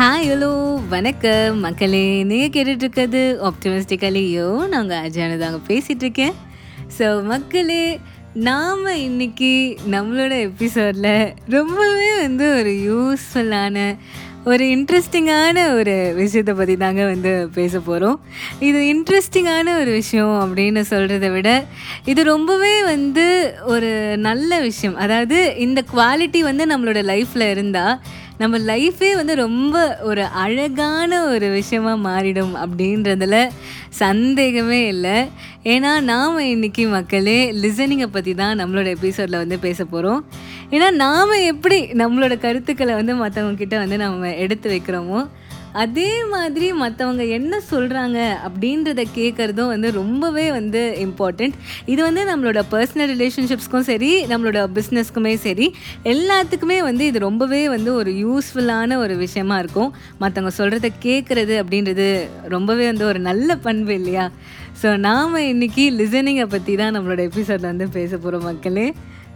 Hi hello வணக்கம். மக்களே நீங்கள் கேட்டுட்ருக்கிறது ஆப்டிமிஸ்டிக்கலையோ ஆப்டிமிஸ்டிக்கலியோ நாங்கள் அஜானு தாங்க ஸோ மக்களே நாம் இன்னைக்கு நம்மளோட எபிசோடில் ரொம்பவே வந்து ஒரு யூஸ்ஃபுல்லான ஒரு இன்ட்ரெஸ்டிங்கான ஒரு விஷயத்தை பற்றி தாங்க வந்து பேச போகிறோம் இது இன்ட்ரெஸ்டிங்கான ஒரு விஷயம் அப்படின்னு சொல்கிறத விட இது ரொம்பவே வந்து ஒரு நல்ல விஷயம். அதாவது இந்த குவாலிட்டி வந்து நம்மளோட லைஃப்பில் இருந்தால் நம்ம லைஃபே வந்து ரொம்ப ஒரு அழகான ஒரு விஷயமா மாறிடும் அப்படின்றதுல சந்தேகமே இல்லை. ஏன்னா நாம் இன்றைக்கி மக்களே லிசனிங்கை பற்றி தான் நம்மளோட எபிசோடில் வந்து பேச போகிறோம் ஏன்னா நாம் எப்படி நம்மளோட கருத்துக்களை வந்து மற்றவங்கக்கிட்ட வந்து நம்ம எடுத்து வைக்கிறோமோ அதே மாதிரி மற்றவங்க என்ன சொல்கிறாங்க அப்படின்றத கேட்குறதும் வந்து ரொம்பவே வந்து இம்பார்ட்டண்ட் இது வந்து நம்மளோட பர்சனல் ரிலேஷன்ஷிப்ஸ்க்கும் சரி நம்மளோட பிஸ்னஸ்க்குமே சரி எல்லாத்துக்குமே வந்து இது ரொம்பவே வந்து ஒரு யூஸ்ஃபுல்லான ஒரு விஷயமா இருக்கும். மற்றவங்க சொல்கிறத கேட்குறது அப்படின்றது ரொம்பவே வந்து ஒரு நல்ல பண்பு இல்லையா? ஸோ நாம் இன்றைக்கி லிசனிங்கை பற்றி தான் நம்மளோட எபிசோடில் வந்து பேச போகிறோம் மக்களே.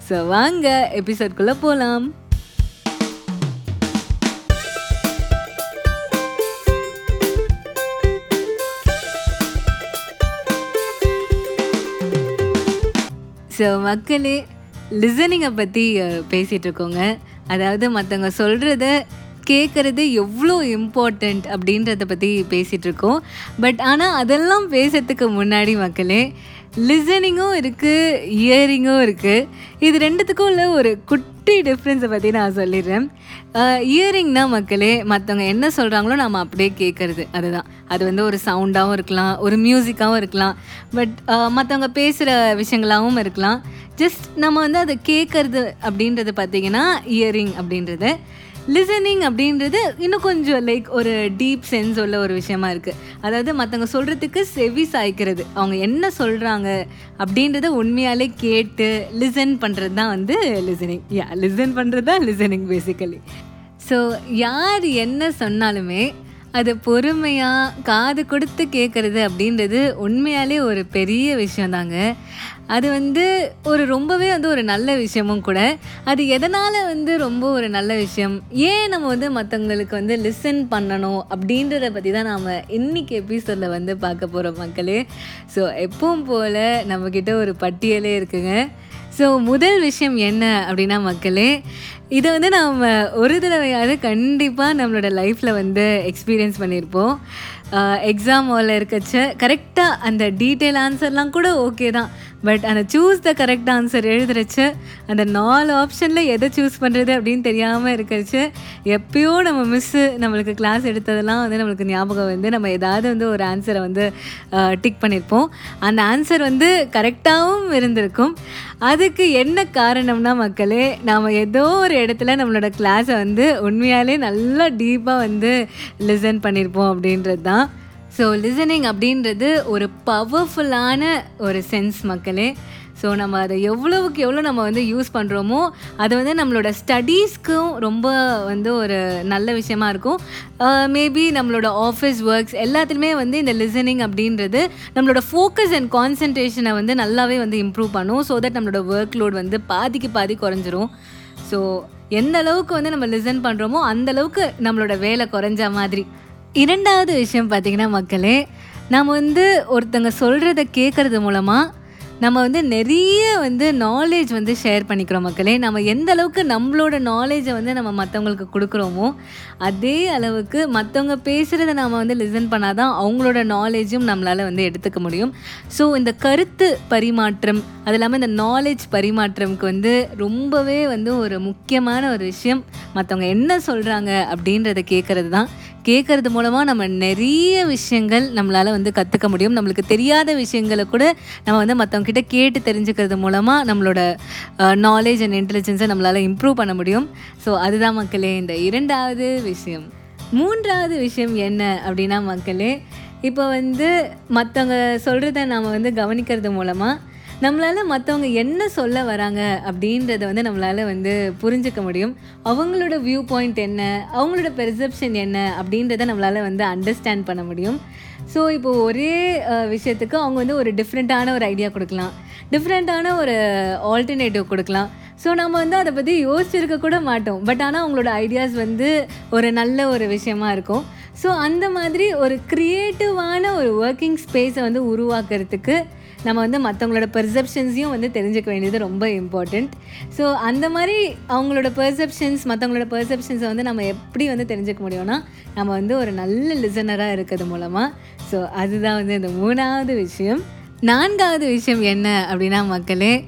ஸோ வாங்க எபிசோட்குள்ளே போகலாம் ஸோ மக்களே லிசனிங்கை பற்றி பேசிகிட்டு இருக்கோங்க. அதாவது மற்றவங்க சொல்கிறத கேட்குறது எவ்வளோ இம்பார்ட்டண்ட் அப்படின்றத பற்றி பேசிகிட்டு இருக்கோம் பட் ஆனால் அதெல்லாம் பேசுறதுக்கு முன்னாடி மக்களே லிசனிங்கும் இருக்குது இயரிங்கும் இருக்குது இது ரெண்டுத்துக்கும் உள்ள ஒரு குட்டி டிஃப்ரென்ஸை பற்றி நான் சொல்லிடுறேன். இயரிங்னா மக்களே மற்றவங்க என்ன சொல்கிறாங்களோ நம்ம அப்படியே கேட்குறது அதுதான். அது வந்து ஒரு சவுண்டாகவும் இருக்கலாம் ஒரு மியூசிக்காகவும் இருக்கலாம். பட் மற்றவங்க பேசுகிற விஷயங்களாகவும் இருக்கலாம். ஜஸ்ட் நம்ம வந்து அதை கேட்குறது அப்படின்றது பார்த்திங்கன்னா இயரிங் அப்படின்றது. லிசனிங் அப்படின்றது இன்னும் கொஞ்சம் லைக் ஒரு டீப் சென்ஸ் உள்ள ஒரு விஷயமா இருக்குது அதாவது மற்றவங்க சொல்கிறதுக்கு செவி சாய்க்கிறது. அவங்க என்ன சொல்கிறாங்க அப்படின்றத உண்மையாலே கேட்டு லிசன் பண்ணுறது தான் வந்து லிசனிங் யா லிசன் பண்ணுறது தான் லிசனிங் பேசிக்கலி ஸோ யார் என்ன சொன்னாலுமே அது பொறுமையாக காது கொடுத்து கேட்குறது அப்படின்றது உண்மையாலே ஒரு பெரிய விஷயந்தாங்க. அது வந்து ஒரு ரொம்பவே வந்து ஒரு நல்ல விஷயமும் கூட. அது எதனால் வந்து ரொம்ப ஒரு நல்ல விஷயம்? ஏன் நம்ம வந்து மற்றவங்களுக்கு வந்து லிசன் பண்ணணும் அப்படின்றத பற்றி தான் நாம் இன்றைக்கி எபிசோடில் வந்து பார்க்க போகிறோம் மக்களே. ஸோ எப்பவும் போல் நம்மக்கிட்ட ஒரு பட்டியலே இருக்குங்க. ஸோ முதல் விஷயம் என்ன அப்படின்னா மக்களே இதை வந்து நாம் ஒரு தடவையாவது கண்டிப்பாக நம்மளோட லைஃப்பில் வந்து எக்ஸ்பீரியன்ஸ் பண்ணியிருப்போம் எக்ஸாம் ஹாலில் இருக்கச்ச கரெக்டாக அந்த டீட்டெயில் ஆன்சர்லாம் கூட ஓகே தான். பட் அந்த சூஸ் த கரெக்ட் ஆன்சர் எழுதுறச்ச அந்த நாலு ஆப்ஷனில் எதை சூஸ் பண்ணுறது அப்படின்னு தெரியாமல் இருக்கிறச்சு எப்பயோ நம்ம மிஸ்ஸு நம்மளுக்கு கிளாஸ் எடுத்ததெல்லாம் வந்து நம்மளுக்கு ஞாபகம் வந்து நம்ம ஏதாவது வந்து ஒரு ஆன்சரை வந்து டிக் பண்ணியிருப்போம் அந்த ஆன்சர் வந்து கரெக்டாகவும் இருந்திருக்கும். அதுக்கு என்ன காரணம்னா மக்களே நாம் ஏதோ ஒரு இடத்துல நம்மளோட கிளாஸை வந்து உண்மையாலே நல்லா டீப்பாக வந்து லிசன் பண்ணியிருப்போம் அப்படின்றது தான் ஸோ லிசனிங் அப்படின்றது ஒரு பவர்ஃபுல்லான ஒரு சென்ஸ் மக்களே. ஸோ நம்ம அதை எவ்வளவுக்கு எவ்வளோ நம்ம வந்து யூஸ் பண்ணுறோமோ அது வந்து நம்மளோட ஸ்டடீஸ்க்கும் ரொம்ப வந்து ஒரு நல்ல விஷயமா இருக்கும். Uh, மேபி நம்மளோட ஆஃபீஸ் ஒர்க்ஸ் எல்லாத்துலேயுமே வந்து இந்த லிசனிங் அப்படின்றது நம்மளோட ஃபோக்கஸ் அண்ட் கான்சன்ட்ரேஷனை வந்து நல்லாவே வந்து இம்ப்ரூவ் பண்ணும். ஸோ தட் நம்மளோட ஒர்க் லோட் வந்து பாதிக்கு பாதி குறைஞ்சிரும். ஸோ எந்த அளவுக்கு வந்து நம்ம லிசன் பண்ணுறோமோ அந்த அளவுக்கு நம்மளோட வேலை குறைஞ்ச மாதிரி. இரண்டாவது விஷயம் பார்த்திங்கன்னா மக்களே நம்ம வந்து ஒருத்தங்க சொல்கிறத கேட்குறது மூலமாக நம்ம வந்து நிறைய வந்து நாலேஜ் வந்து ஷேர் பண்ணிக்கிறோம் மக்களே. நம்ம எந்த அளவுக்கு நம்மளோட நாலேஜை வந்து நம்ம மற்றவங்களுக்கு கொடுக்குறோமோ அதே அளவுக்கு மற்றவங்க பேசுகிறத நம்ம வந்து லிசன் பண்ணால் தான் அவங்களோட நாலேஜும் நம்மளால் வந்து எடுத்துக்க முடியும். ஸோ இந்த கருத்து பரிமாற்றம் அது இல்லாமல் இந்த நாலேஜ் பரிமாற்றம்க்கு வந்து ரொம்பவே வந்து ஒரு முக்கியமான ஒரு விஷயம். மற்றவங்க என்ன சொல்கிறாங்க அப்படின்றத கேட்குறது தான் கேட்குறது மூலமாக நம்ம நிறைய விஷயங்கள் நம்மளால் வந்து கற்றுக்க முடியும். நம்மளுக்கு தெரியாத விஷயங்களை கூட நம்ம வந்து மற்றவங்கிட்ட கேட்டு தெரிஞ்சுக்கிறது மூலமாக நம்மளோட நாலேஜ் அண்ட் இன்டெலிஜென்ஸை நம்மளால் இம்ப்ரூவ் பண்ண முடியும். ஸோ அதுதான் மக்களே இந்த இரண்டாவது விஷயம். மூன்றாவது விஷயம் என்ன அப்படின்னா மக்களே இப்போ வந்து மற்றவங்க சொல்கிறத நாம் வந்து கவனிக்கிறது மூலமாக நம்மளால் மற்றவங்க என்ன சொல்ல வராங்க அப்படின்றத வந்து நம்மளால் வந்து புரிஞ்சுக்க முடியும். அவங்களோட வியூ பாயிண்ட் என்ன? அவங்களோட பெர்செப்ஷன் என்ன? அப்படின்றத நம்மளால் வந்து அண்டர்ஸ்டாண்ட் பண்ண முடியும். ஸோ இப்போ ஒரே விஷயத்துக்கு அவங்க வந்து ஒரு டிஃப்ரெண்ட்டான ஒரு ஐடியா கொடுக்கலாம். டிஃப்ரெண்ட்டான ஒரு ஆல்டர்னேட்டிவ் கொடுக்கலாம். ஸோ நம்ம வந்து அதை பற்றி யோசிச்சிருக்க கூட மாட்டோம். பட் ஆனால் அவங்களோட ஐடியாஸ் வந்து ஒரு நல்ல ஒரு விஷயமா இருக்கும். ஸோ அந்த மாதிரி ஒரு க்ரியேட்டிவான ஒரு ஒர்க்கிங் ஸ்பேஸை வந்து உருவாக்குறதுக்கு நம்ம வந்து மற்றவங்களோட பெர்செப்ஷன்ஸையும் வந்து தெரிஞ்சுக்க வேண்டியது ரொம்ப இம்பார்ட்டண்ட் ஸோ அந்த மாதிரி அவங்களோட பெர்செப்ஷன்ஸ் மற்றவங்களோட பெர்செப்ஷன்ஸை வந்து நம்ம எப்படி வந்து தெரிஞ்சுக்க முடியும்னா நம்ம வந்து ஒரு நல்ல லிசனராக இருக்கிறது மூலமாக ஸோ அதுதான் வந்து இந்த மூணாவது விஷயம். நான்காவது விஷயம் என்ன அப்படின்னா மக்களே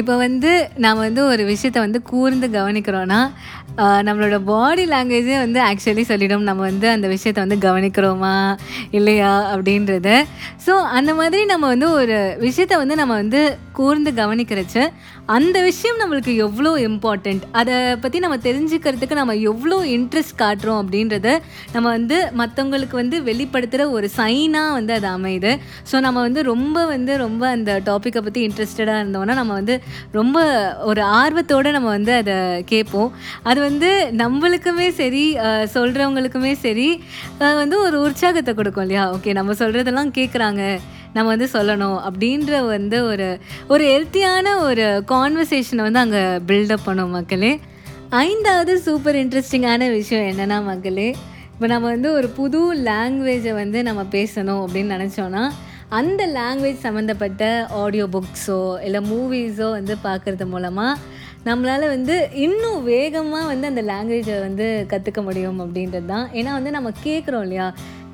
இப்போ வந்து நாம் வந்து ஒரு விஷயத்தை வந்து கூர்ந்து கவனிக்கிறோன்னா நம்மளோட பாடி லாங்குவேஜே வந்து ஆக்சுவலி சொல்லிடும். நம்ம வந்து அந்த விஷயத்தை வந்து கவனிக்கிறோமா இல்லையா அப்படின்றத. ஸோ அந்த மாதிரி நம்ம வந்து ஒரு விஷயத்தை வந்து நம்ம வந்து கூர்ந்து கவனிக்கிறச்சு அந்த விஷயம் நம்மளுக்கு எவ்வளோ இம்பார்ட்டண்ட் அதை பற்றி நம்ம தெரிஞ்சுக்கிறதுக்கு நம்ம எவ்வளோ இன்ட்ரெஸ்ட் காட்டுறோம் அப்படின்றத நம்ம வந்து மற்றவங்களுக்கு வந்து வெளிப்படுத்துகிற ஒரு சைனாக வந்து அது அமையுது. ஸோ நம்ம வந்து ரொம்ப வந்து ரொம்ப அந்த டாப்பிக்கை பற்றி இன்ட்ரெஸ்டடாக இருந்தோம்னா நம்ம வந்து ரொம்ப ஒரு ஆர்வத்தோடு நம்ம வந்து அதை கேட்போம். அது வந்து நம்மளுக்குமே சரி சொல்கிறவங்களுக்குமே சரி வந்து ஒரு உற்சாகத்தை கொடுக்கும் இல்லையா? ஓகே நம்ம சொல்கிறதெல்லாம் கேட்குறாங்க நம்ம வந்து சொல்லணும் அப்படின்ற வந்து ஒரு ஒரு ஹெல்த்தியான ஒரு கான்வர்சேஷனை வந்து அங்கே பில்டப் பண்ணும் மக்களே. ஐந்தாவது சூப்பர் இன்ட்ரெஸ்டிங்கான விஷயம் என்னென்னா மக்களே இப்போ நம்ம வந்து ஒரு புது லாங்குவேஜை வந்து நம்ம பேசணும் அப்படின்னு நினச்சோன்னா அந்த லாங்குவேஜ் சம்மந்தப்பட்ட ஆடியோ புக்ஸோ இல்லை மூவிஸோ வந்து பார்க்குறது மூலமாக நம்மளால் வந்து இன்னும் வேகமாக வந்து அந்த லாங்குவேஜை வந்து கற்றுக்க முடியும் அப்படின்றது தான். ஏன்னா வந்து நம்ம கேட்குறோம் இல்லையா?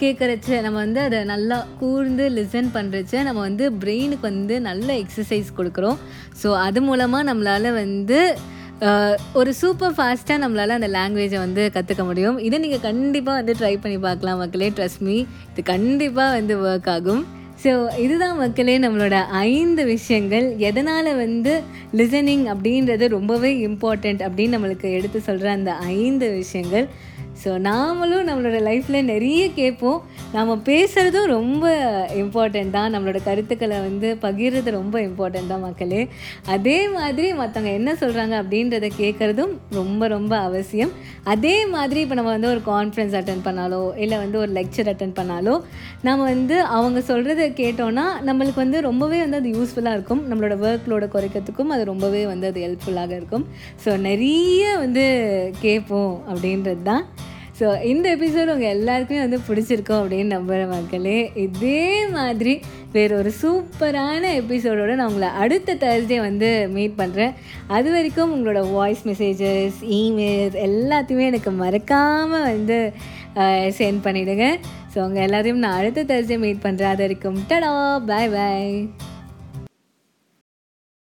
கேட்குறச்ச நம்ம வந்து அதை நல்லா கூர்ந்து லிசன் பண்ணுறச்ச நம்ம வந்து பிரெயினுக்கு வந்து நல்ல எக்ஸசைஸ் கொடுக்குறோம். ஸோ அது மூலமாக நம்மளால் வந்து ஒரு சூப்பர் ஃபாஸ்ட்டாக நம்மளால் அந்த லாங்குவேஜை வந்து கற்றுக்க முடியும். இதை நீங்கள் கண்டிப்பாக வந்து ட்ரை பண்ணி பார்க்கலாம் மக்களே ட்ரஸ்ட் மீ இது கண்டிப்பாக வந்து ஒர்க் ஆகும். ஸோ இதுதான் மக்களே நம்மளோட ஐந்து விஷயங்கள். எதனால் வந்து லிசனிங் அப்படின்றது ரொம்பவே இம்பார்ட்டண்ட் அப்படின்னு நம்மளுக்கு எடுத்து சொல்கிற அந்த ஐந்து விஷயங்கள். ஸோ நாமளும் நம்மளோட லைஃப்பில் நிறைய கேட்போம். நாம் பேசுகிறதும் ரொம்ப இம்பார்ட்டண்ட் தான். நம்மளோட கருத்துக்களை வந்து பகிர்றது ரொம்ப இம்பார்ட்டண்ட் தான் மக்களே. அதே மாதிரி மற்றவங்க என்ன சொல்கிறாங்க அப்படின்றத கேட்குறதும் ரொம்ப ரொம்ப அவசியம். அதே மாதிரி இப்போ நம்ம வந்து ஒரு கான்ஃபரன்ஸ் அட்டன் பண்ணாலோ இல்லை வந்து ஒரு லெக்சர் அட்டன் பண்ணாலோ நம்ம வந்து அவங்க சொல்கிறத கேட்டோன்னா நம்மளுக்கு வந்து ரொம்பவே வந்து அது யூஸ்ஃபுல்லாக இருக்கும். நம்மளோட ஒர்க் லோட குறைக்கிறதுக்கும் அது ரொம்பவே வந்து அது ஹெல்ப்ஃபுல்லாக இருக்கும். ஸோ நிறைய வந்து கேட்போம் அப்படின்றது தான். ஸோ இந்த எபிசோடு உங்கள் எல்லாருக்குமே வந்து பிடிச்சிருக்கோம் அப்படின்னு நம்புகிற மக்களே. இதே மாதிரி வேற ஒரு சூப்பரான எபிசோடோடு நான் உங்களை அடுத்த தேர்ஸ்டே வந்து மீட் பண்ணுறேன் அது வரைக்கும் உங்களோட வாய்ஸ் மெசேஜஸ் இமெயில்ஸ் எல்லாத்தையுமே எனக்கு மறக்காமல் வந்து சென்ட் பண்ணிவிடுங்க ஸோ உங்கள் எல்லாத்தையும் நான் அடுத்த தேர்ஸ்டே மீட் பண்ணுறேன் அது வரைக்கும் டடா பாய் பாய்